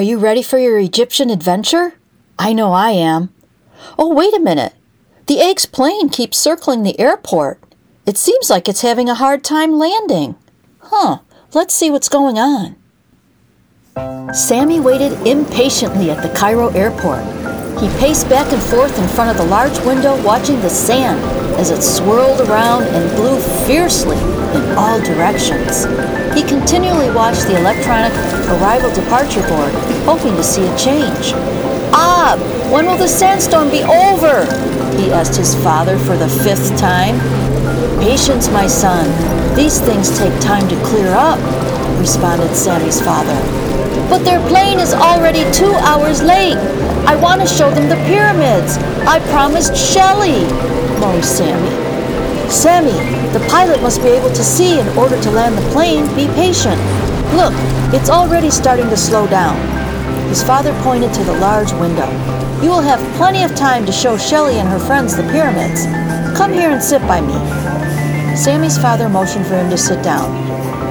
are you ready for your Egyptian adventure? I know I am. Oh, wait a minute. The egg's plane keeps circling the airport. It seems like it's having a hard time landing. Huh, let's see what's going on. Sammy waited impatiently at the Cairo airport. He paced back and forth in front of the large window, watching the sand as it swirled around and blew fiercely in all directions. He continually watched the electronic arrival departure board, hoping to see a change. Ab, when will the sandstorm be over? He asked his father for the fifth time. Patience, my son. These things take time to clear up, responded Sammy's father. But their plane is already two hours late. I want to show them the pyramids. I promised Shelley, moaned Sammy. Sammy, the pilot must be able to see in order to land the plane. Be patient. Look, it's already starting to slow down. His father pointed to the large window. You will have plenty of time to show Shelley and her friends the pyramids. Come here and sit by me. Sammy's father motioned for him to sit down.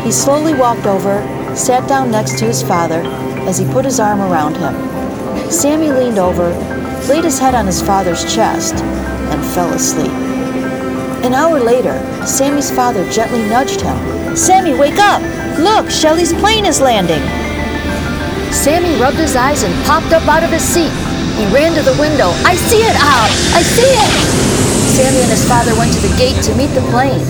He slowly walked over, sat down next to his father as he put his arm around him. Sammy leaned over, laid his head on his father's chest, and fell asleep. An hour later, Sammy's father gently nudged him. Sammy, wake up! Look, Shelley's plane is landing! Sammy rubbed his eyes and popped up out of his seat. He ran to the window. I see it, Al! I see it! Sammy and his father went to the gate to meet the plane.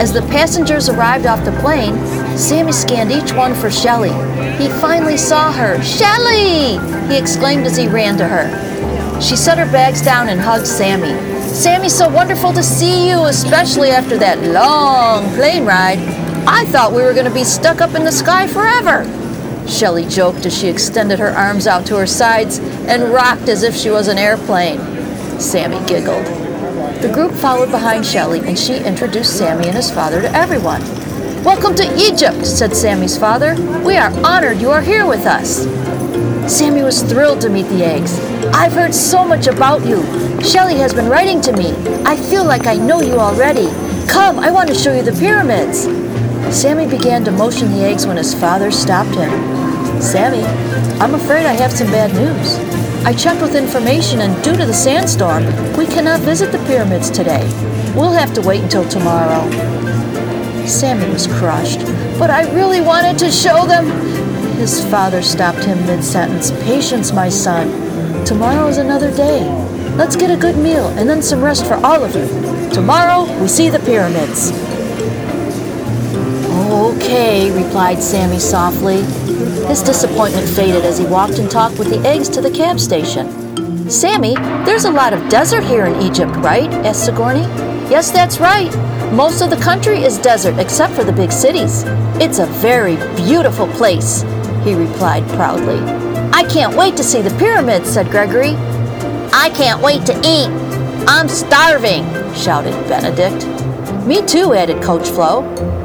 As the passengers arrived off the plane, Sammy scanned each one for Shelley. He finally saw her. Shelley! He exclaimed as he ran to her. She set her bags down and hugged Sammy. Sammy, so wonderful to see you, especially after that long plane ride. I thought we were going to be stuck up in the sky forever. Shelley joked as she extended her arms out to her sides and rocked as if she was an airplane. Sammy giggled. The group followed behind Shelley and she introduced Sammy and his father to everyone. Welcome to Egypt, said Sammy's father. We are honored you are here with us. Sammy was thrilled to meet the eggs. I've heard so much about you. Shelley has been writing to me. I feel like I know you already. Come, I want to show you the pyramids. Sammy began to motion the eggs when his father stopped him. Sammy, I'm afraid I have some bad news. I checked with information, and due to the sandstorm, we cannot visit the pyramids today. We'll have to wait until tomorrow. Sammy was crushed, but I really wanted to show them. His father stopped him mid sentence. Patience, my son. Tomorrow is another day. Let's get a good meal and then some rest for all of you. Tomorrow, we see the pyramids. Okay, replied Sammy softly. His disappointment faded as he walked and talked with the eggs to the cab station. Sammy, there's a lot of desert here in Egypt, right? asked Sigourney. Yes, that's right. Most of the country is desert except for the big cities. It's a very beautiful place, he replied proudly. I can't wait to see the pyramids, said Gregory. I can't wait to eat. I'm starving, shouted Benedict. Me too, added Coach Flo.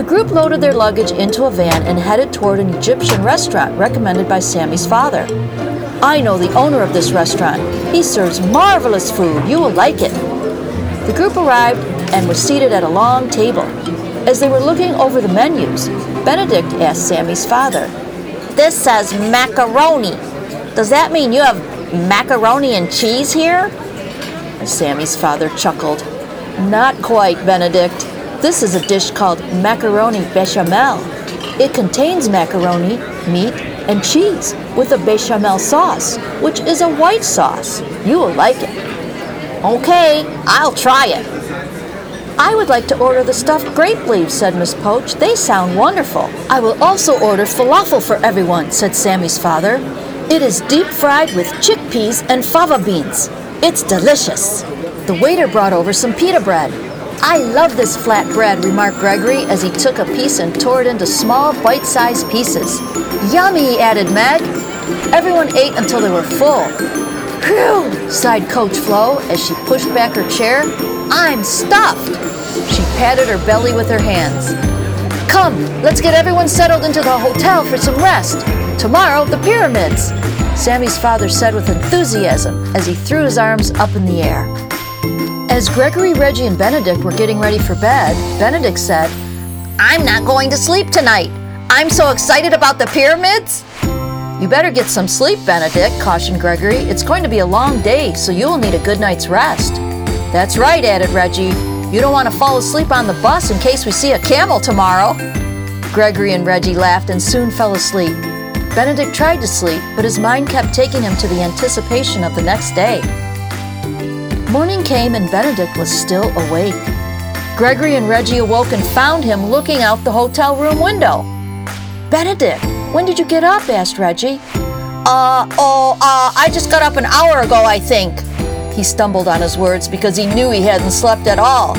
The group loaded their luggage into a van and headed toward an Egyptian restaurant recommended by Sammy's father. I know the owner of this restaurant. He serves marvelous food. You will like it. The group arrived and was seated at a long table. As they were looking over the menus, Benedict asked Sammy's father, This says macaroni. Does that mean you have macaroni and cheese here? Sammy's father chuckled. Not quite, Benedict. This is a dish called macaroni bechamel. It contains macaroni, meat, and cheese with a bechamel sauce, which is a white sauce. You will like it. Okay, I'll try it. I would like to order the stuffed grape leaves, said Miss Poach. They sound wonderful. I will also order falafel for everyone, said Sammy's father. It is deep fried with chickpeas and fava beans. It's delicious. The waiter brought over some pita bread. I love this flat bread, remarked Gregory as he took a piece and tore it into small, bite sized pieces. Yummy, added Meg. Everyone ate until they were full. Phew, sighed Coach Flo as she pushed back her chair. I'm stuffed. She patted her belly with her hands. Come, let's get everyone settled into the hotel for some rest. Tomorrow, the pyramids, Sammy's father said with enthusiasm as he threw his arms up in the air. As Gregory, Reggie, and Benedict were getting ready for bed, Benedict said, I'm not going to sleep tonight. I'm so excited about the pyramids. You better get some sleep, Benedict, cautioned Gregory. It's going to be a long day, so you'll need a good night's rest. That's right, added Reggie. You don't want to fall asleep on the bus in case we see a camel tomorrow. Gregory and Reggie laughed and soon fell asleep. Benedict tried to sleep, but his mind kept taking him to the anticipation of the next day. Morning came and Benedict was still awake. Gregory and Reggie awoke and found him looking out the hotel room window. Benedict, when did you get up? asked Reggie. Uh, oh, uh, I just got up an hour ago, I think. He stumbled on his words because he knew he hadn't slept at all,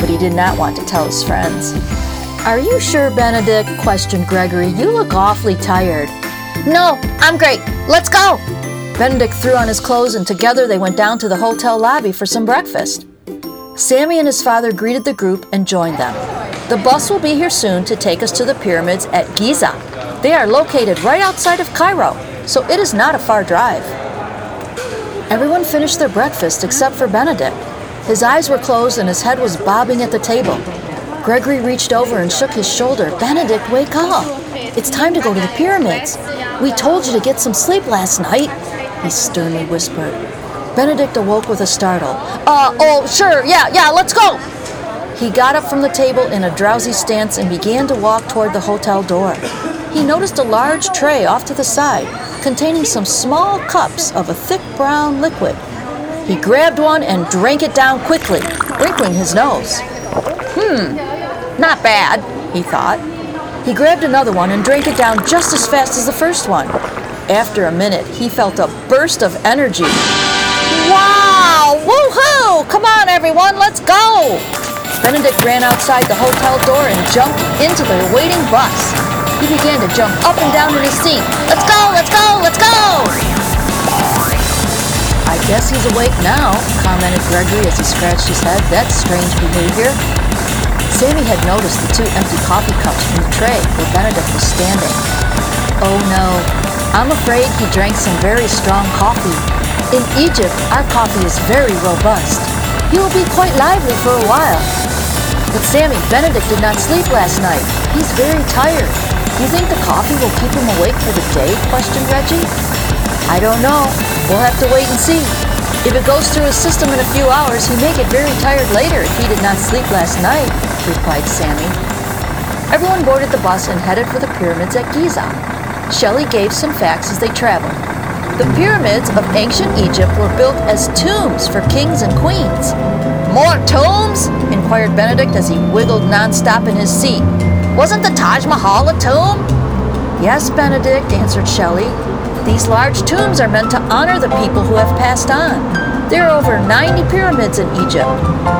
but he did not want to tell his friends. Are you sure, Benedict? questioned Gregory. You look awfully tired. No, I'm great. Let's go. Benedict threw on his clothes and together they went down to the hotel lobby for some breakfast. Sammy and his father greeted the group and joined them. The bus will be here soon to take us to the pyramids at Giza. They are located right outside of Cairo, so it is not a far drive. Everyone finished their breakfast except for Benedict. His eyes were closed and his head was bobbing at the table. Gregory reached over and shook his shoulder. Benedict, wake up! It's time to go to the pyramids. We told you to get some sleep last night, he sternly whispered. Benedict awoke with a startle. Uh, oh, sure, yeah, yeah, let's go! He got up from the table in a drowsy stance and began to walk toward the hotel door. He noticed a large tray off to the side, containing some small cups of a thick brown liquid. He grabbed one and drank it down quickly, wrinkling his nose. Hmm, not bad, he thought. He grabbed another one and drank it down just as fast as the first one. After a minute, he felt a burst of energy Wow! Woohoo! Come on, everyone, let's go! Benedict ran outside the hotel door and jumped into the waiting bus. He began to jump up and down in his seat. Let's go! Let's go! Let's go! I guess he's awake now, commented Gregory as he scratched his head. That's strange behavior. Sammy had noticed the two empty coffee cups from the tray where Benedict was standing. Oh no, I'm afraid he drank some very strong coffee. In Egypt, our coffee is very robust. He will be quite lively for a while. But Sammy, Benedict did not sleep last night. He's very tired. You think the coffee will keep him awake for the day? questioned Reggie. I don't know. We'll have to wait and see. If it goes through his system in a few hours, he may get very tired later if he did not sleep last night, replied Sammy. Everyone boarded the bus and headed for the pyramids at Giza. Shelley gave some facts as they traveled. The pyramids of ancient Egypt were built as tombs for kings and queens. More tombs? inquired Benedict as he wiggled nonstop in his seat. Wasn't the Taj Mahal a tomb? Yes, Benedict, answered Shelley. These large tombs are meant to honor the people who have passed on. There are over 90 pyramids in Egypt.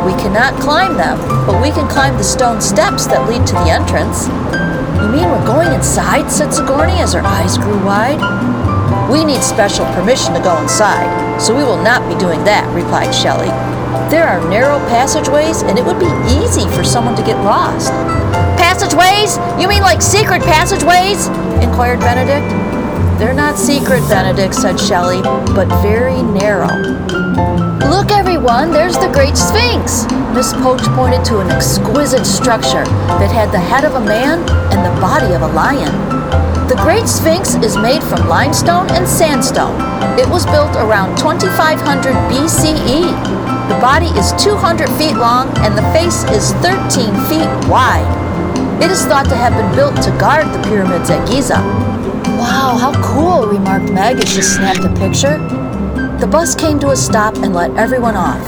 We cannot climb them, but we can climb the stone steps that lead to the entrance. Mean we're going inside? said Sigourney as her eyes grew wide. We need special permission to go inside, so we will not be doing that, replied Shelley. There are narrow passageways, and it would be easy for someone to get lost. Passageways? You mean like secret passageways? inquired Benedict. They're not secret, Benedict, said Shelley, but very narrow. Look, everyone, there's the Great Sphinx. Miss Poach pointed to an exquisite structure that had the head of a man and the body of a lion. The Great Sphinx is made from limestone and sandstone. It was built around 2500 BCE. The body is 200 feet long and the face is 13 feet wide. It is thought to have been built to guard the pyramids at Giza. Wow, how cool, remarked Meg as she snapped a picture. The bus came to a stop and let everyone off.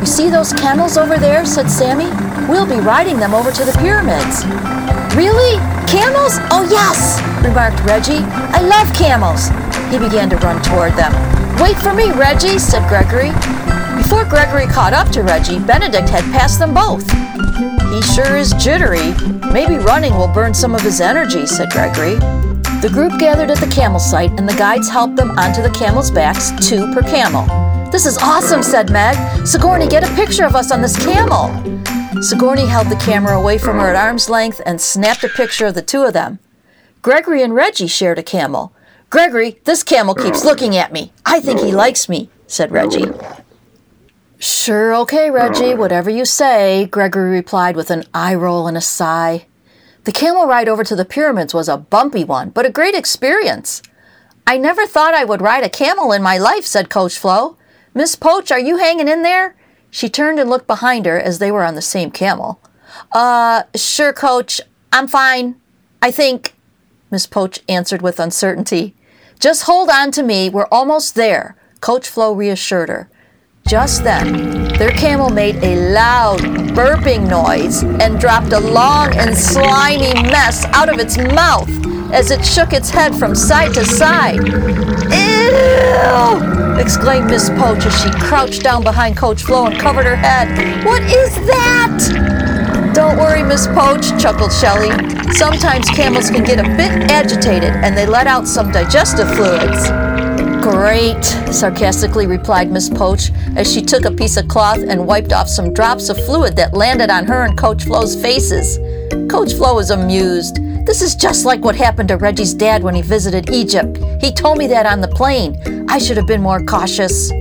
You see those camels over there? said Sammy. We'll be riding them over to the pyramids. Really? Camels? Oh, yes, remarked Reggie. I love camels. He began to run toward them. Wait for me, Reggie, said Gregory. Before Gregory caught up to Reggie, Benedict had passed them both. He sure is jittery. Maybe running will burn some of his energy, said Gregory. The group gathered at the camel site and the guides helped them onto the camels' backs, two per camel. This is awesome, said Meg. Sigourney, get a picture of us on this camel. Sigourney held the camera away from her at arm's length and snapped a picture of the two of them. Gregory and Reggie shared a camel. Gregory, this camel keeps oh. looking at me. I think he oh. likes me, said oh. Reggie. Sure, okay, Reggie, whatever you say, Gregory replied with an eye roll and a sigh. The camel ride over to the pyramids was a bumpy one, but a great experience. I never thought I would ride a camel in my life, said Coach Flo. Miss Poach, are you hanging in there? She turned and looked behind her as they were on the same camel. Uh, sure, Coach. I'm fine. I think, Miss Poach answered with uncertainty. Just hold on to me. We're almost there, Coach Flo reassured her. Just then, their camel made a loud burping noise and dropped a long and slimy mess out of its mouth as it shook its head from side to side. Ew! exclaimed Miss Poach as she crouched down behind Coach Flo and covered her head. What is that? Don't worry, Miss Poach, chuckled Shelley. Sometimes camels can get a bit agitated and they let out some digestive fluids. Great, sarcastically replied Miss Poach as she took a piece of cloth and wiped off some drops of fluid that landed on her and Coach Flo's faces. Coach Flo was amused. This is just like what happened to Reggie's dad when he visited Egypt. He told me that on the plane. I should have been more cautious.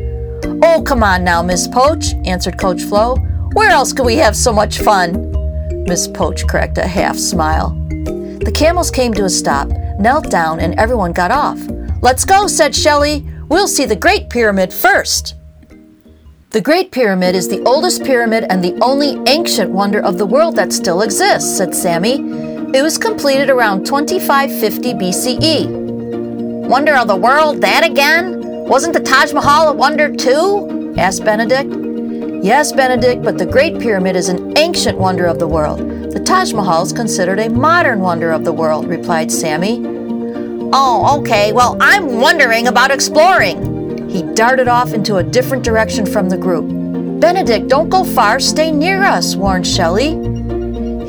Oh, come on now, Miss Poach, answered Coach Flo. Where else could we have so much fun? Miss Poach cracked a half smile. The camels came to a stop, knelt down, and everyone got off. Let's go, said Shelley. We'll see the Great Pyramid first. The Great Pyramid is the oldest pyramid and the only ancient wonder of the world that still exists, said Sammy. It was completed around 2550 BCE. Wonder of the world, that again? Wasn't the Taj Mahal a wonder too? asked Benedict. Yes, Benedict, but the Great Pyramid is an ancient wonder of the world. The Taj Mahal is considered a modern wonder of the world, replied Sammy. Oh, okay, well, I'm wondering about exploring. He darted off into a different direction from the group. Benedict, don't go far, stay near us, warned Shelley.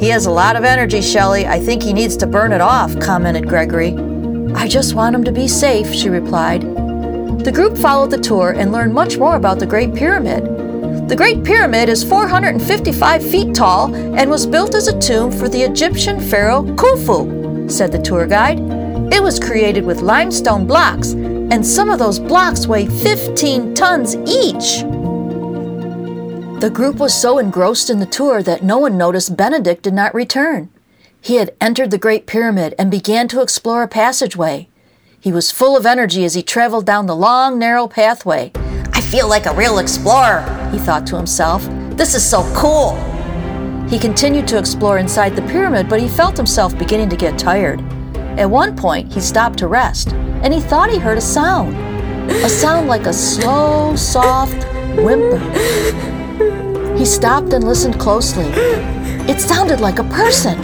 He has a lot of energy, Shelley. I think he needs to burn it off, commented Gregory. I just want him to be safe, she replied. The group followed the tour and learned much more about the Great Pyramid. The Great Pyramid is 455 feet tall and was built as a tomb for the Egyptian pharaoh Khufu, said the tour guide. It was created with limestone blocks, and some of those blocks weigh 15 tons each. The group was so engrossed in the tour that no one noticed Benedict did not return. He had entered the Great Pyramid and began to explore a passageway. He was full of energy as he traveled down the long, narrow pathway. I feel like a real explorer, he thought to himself. This is so cool. He continued to explore inside the pyramid, but he felt himself beginning to get tired. At one point, he stopped to rest, and he thought he heard a sound. A sound like a slow, soft whimper. He stopped and listened closely. It sounded like a person.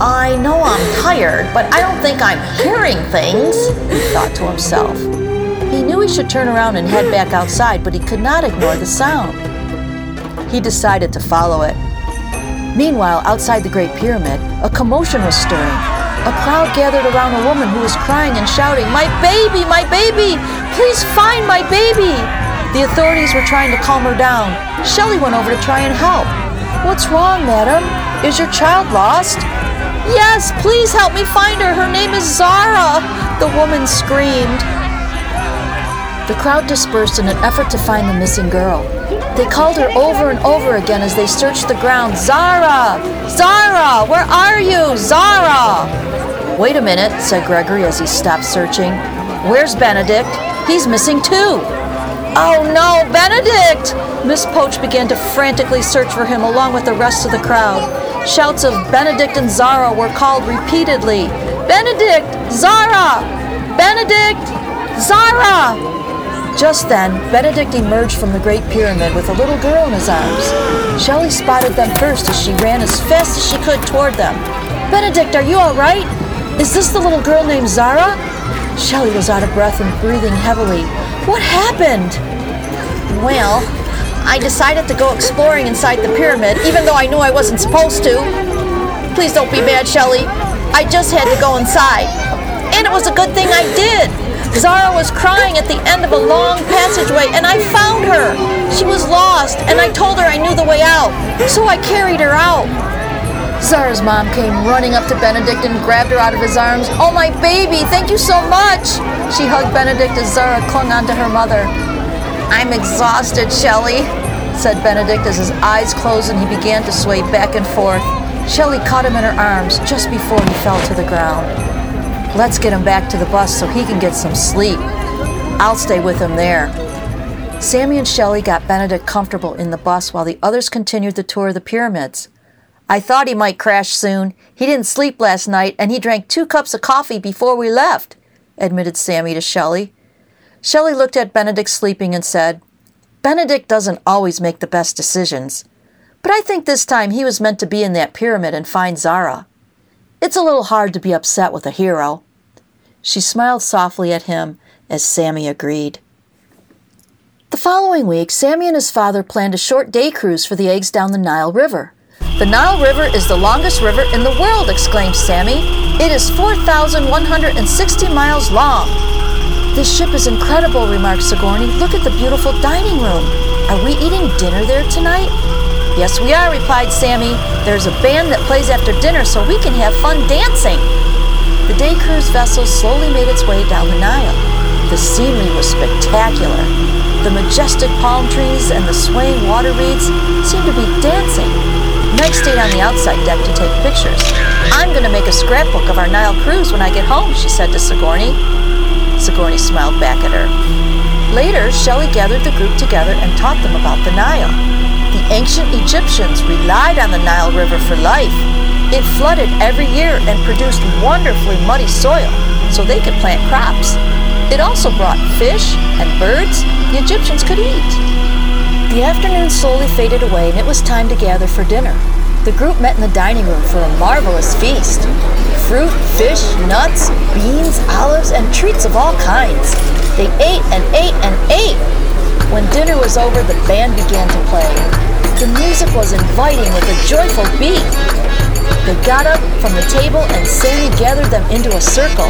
I know I'm tired, but I don't think I'm hearing things, he thought to himself. He knew he should turn around and head back outside, but he could not ignore the sound. He decided to follow it. Meanwhile, outside the Great Pyramid, a commotion was stirring. A crowd gathered around a woman who was crying and shouting, My baby, my baby! Please find my baby! The authorities were trying to calm her down. Shelley went over to try and help. What's wrong, madam? Is your child lost? Yes, please help me find her. Her name is Zara, the woman screamed. The crowd dispersed in an effort to find the missing girl. They called her over and over again as they searched the ground. Zara! Zara! Where are you? Zara! Wait a minute, said Gregory as he stopped searching. Where's Benedict? He's missing too. Oh no, Benedict! Miss Poach began to frantically search for him along with the rest of the crowd. Shouts of Benedict and Zara were called repeatedly. Benedict! Zara! Benedict! Zara! Just then, Benedict emerged from the Great Pyramid with a little girl in his arms. Shelley spotted them first as she ran as fast as she could toward them. Benedict, are you all right? Is this the little girl named Zara? Shelley was out of breath and breathing heavily. What happened? Well, I decided to go exploring inside the pyramid, even though I knew I wasn't supposed to. Please don't be mad, Shelley. I just had to go inside. And it was a good thing I did. Zara was crying at the end of a long passageway, and I found her. She was lost, and I told her I knew the way out, so I carried her out. Zara's mom came running up to Benedict and grabbed her out of his arms. Oh, my baby, thank you so much! She hugged Benedict as Zara clung onto her mother. I'm exhausted, Shelley, said Benedict as his eyes closed and he began to sway back and forth. Shelley caught him in her arms just before he fell to the ground. Let's get him back to the bus so he can get some sleep. I'll stay with him there. Sammy and Shelley got Benedict comfortable in the bus while the others continued the tour of the pyramids. I thought he might crash soon. He didn't sleep last night and he drank two cups of coffee before we left, admitted Sammy to Shelley. Shelley looked at Benedict sleeping and said, Benedict doesn't always make the best decisions, but I think this time he was meant to be in that pyramid and find Zara. It's a little hard to be upset with a hero. She smiled softly at him as Sammy agreed. The following week, Sammy and his father planned a short day cruise for the eggs down the Nile River. The Nile River is the longest river in the world, exclaimed Sammy. It is 4,160 miles long. This ship is incredible, remarked Sigourney. Look at the beautiful dining room. Are we eating dinner there tonight? Yes, we are, replied Sammy. There's a band that plays after dinner so we can have fun dancing. The day cruise vessel slowly made its way down the Nile. The scenery was spectacular. The majestic palm trees and the swaying water reeds seemed to be dancing. Meg stayed on the outside deck to take pictures. I'm going to make a scrapbook of our Nile cruise when I get home, she said to Sigourney. Sigourney smiled back at her. Later, Shelley gathered the group together and taught them about the Nile. Ancient Egyptians relied on the Nile River for life. It flooded every year and produced wonderfully muddy soil so they could plant crops. It also brought fish and birds the Egyptians could eat. The afternoon slowly faded away and it was time to gather for dinner. The group met in the dining room for a marvelous feast. Fruit, fish, nuts, beans, olives, and treats of all kinds. They ate and ate and ate. When dinner was over, the band began to play. The music was inviting with a joyful beat. They got up from the table and Sammy gathered them into a circle.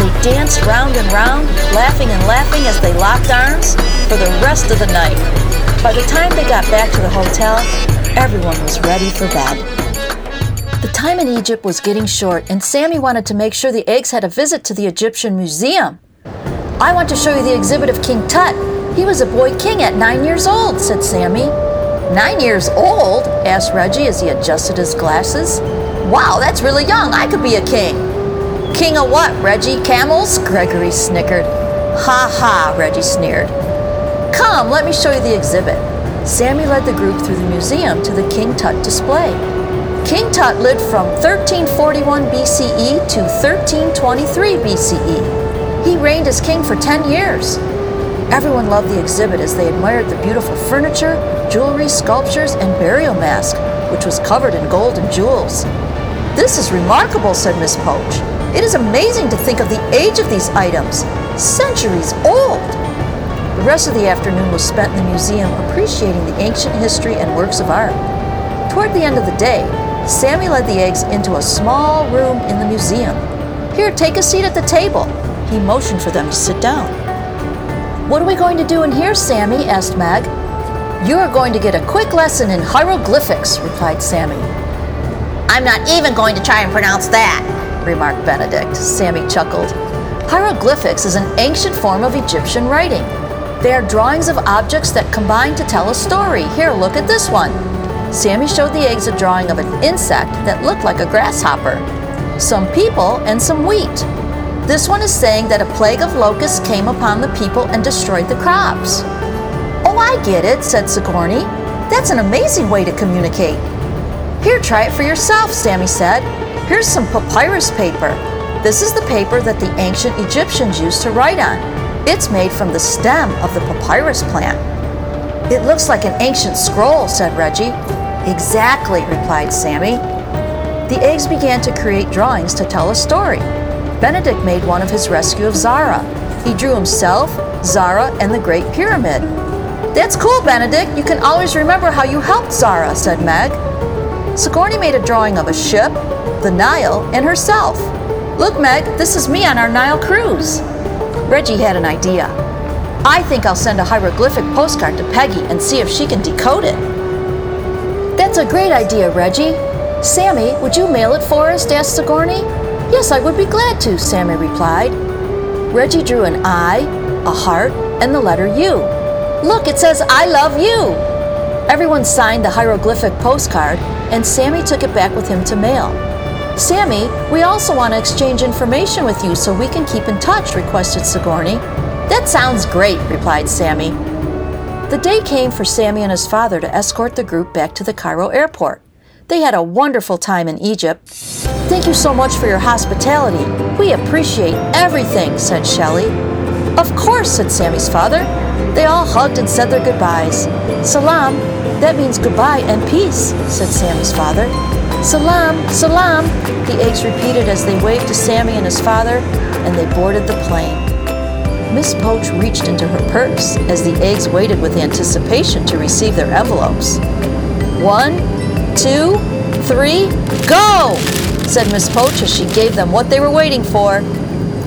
They danced round and round, laughing and laughing as they locked arms for the rest of the night. By the time they got back to the hotel, everyone was ready for bed. The time in Egypt was getting short, and Sammy wanted to make sure the eggs had a visit to the Egyptian Museum. I want to show you the exhibit of King Tut. He was a boy king at nine years old, said Sammy. Nine years old? asked Reggie as he adjusted his glasses. Wow, that's really young. I could be a king. King of what, Reggie? Camels? Gregory snickered. Ha ha, Reggie sneered. Come, let me show you the exhibit. Sammy led the group through the museum to the King Tut display. King Tut lived from 1341 BCE to 1323 BCE. He reigned as king for 10 years. Everyone loved the exhibit as they admired the beautiful furniture, jewelry, sculptures, and burial mask, which was covered in gold and jewels. This is remarkable, said Miss Poach. It is amazing to think of the age of these items, centuries old. The rest of the afternoon was spent in the museum appreciating the ancient history and works of art. Toward the end of the day, Sammy led the eggs into a small room in the museum. Here, take a seat at the table. He motioned for them to sit down. What are we going to do in here, Sammy? asked Meg. You are going to get a quick lesson in hieroglyphics, replied Sammy. I'm not even going to try and pronounce that, remarked Benedict. Sammy chuckled. Hieroglyphics is an ancient form of Egyptian writing. They are drawings of objects that combine to tell a story. Here, look at this one. Sammy showed the eggs a drawing of an insect that looked like a grasshopper, some people, and some wheat. This one is saying that a plague of locusts came upon the people and destroyed the crops. Oh, I get it, said Sigourney. That's an amazing way to communicate. Here, try it for yourself, Sammy said. Here's some papyrus paper. This is the paper that the ancient Egyptians used to write on. It's made from the stem of the papyrus plant. It looks like an ancient scroll, said Reggie. Exactly, replied Sammy. The eggs began to create drawings to tell a story. Benedict made one of his rescue of Zara. He drew himself, Zara, and the Great Pyramid. That's cool, Benedict. You can always remember how you helped Zara, said Meg. Sigourney made a drawing of a ship, the Nile, and herself. Look, Meg, this is me on our Nile cruise. Reggie had an idea. I think I'll send a hieroglyphic postcard to Peggy and see if she can decode it. That's a great idea, Reggie. Sammy, would you mail it for us? asked Sigourney. Yes, I would be glad to, Sammy replied. Reggie drew an I, a heart, and the letter U. Look, it says, I love you. Everyone signed the hieroglyphic postcard, and Sammy took it back with him to mail. Sammy, we also want to exchange information with you so we can keep in touch, requested Sigourney. That sounds great, replied Sammy. The day came for Sammy and his father to escort the group back to the Cairo airport. They had a wonderful time in Egypt. Thank you so much for your hospitality. We appreciate everything, said Shelley. Of course, said Sammy's father. They all hugged and said their goodbyes. Salam, that means goodbye and peace, said Sammy's father. Salam, salam, the eggs repeated as they waved to Sammy and his father, and they boarded the plane. Miss Poach reached into her purse as the eggs waited with anticipation to receive their envelopes. One, two, three, go! Said Miss Poach as she gave them what they were waiting for.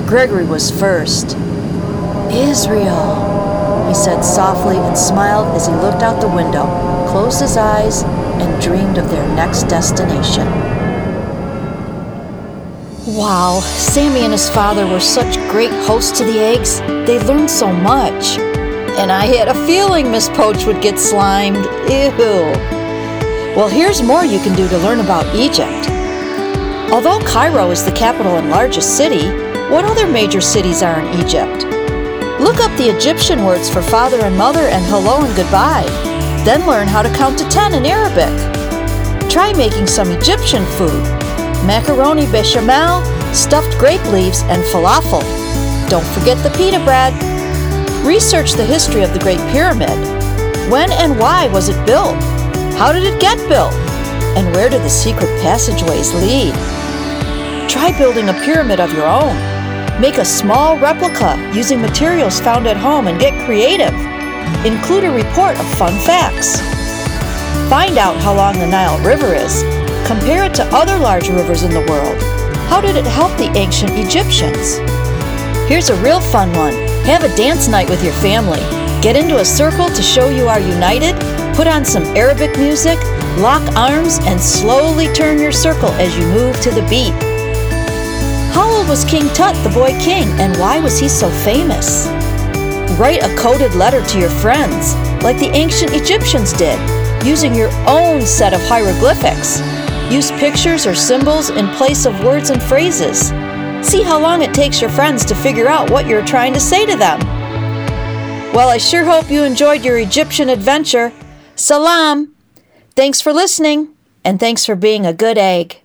Gregory was first. Israel, he said softly and smiled as he looked out the window, closed his eyes, and dreamed of their next destination. Wow, Sammy and his father were such great hosts to the eggs. They learned so much. And I had a feeling Miss Poach would get slimed. Ew. Well, here's more you can do to learn about Egypt. Although Cairo is the capital and largest city, what other major cities are in Egypt? Look up the Egyptian words for father and mother and hello and goodbye. Then learn how to count to 10 in Arabic. Try making some Egyptian food macaroni bechamel, stuffed grape leaves, and falafel. Don't forget the pita bread. Research the history of the Great Pyramid. When and why was it built? How did it get built? And where do the secret passageways lead? Try building a pyramid of your own. Make a small replica using materials found at home and get creative. Include a report of fun facts. Find out how long the Nile River is. Compare it to other large rivers in the world. How did it help the ancient Egyptians? Here's a real fun one. Have a dance night with your family. Get into a circle to show you are united, put on some Arabic music, lock arms, and slowly turn your circle as you move to the beat. How old was King Tut, the boy king, and why was he so famous? Write a coded letter to your friends, like the ancient Egyptians did, using your own set of hieroglyphics. Use pictures or symbols in place of words and phrases. See how long it takes your friends to figure out what you're trying to say to them. Well, I sure hope you enjoyed your Egyptian adventure. Salam! Thanks for listening, and thanks for being a good egg.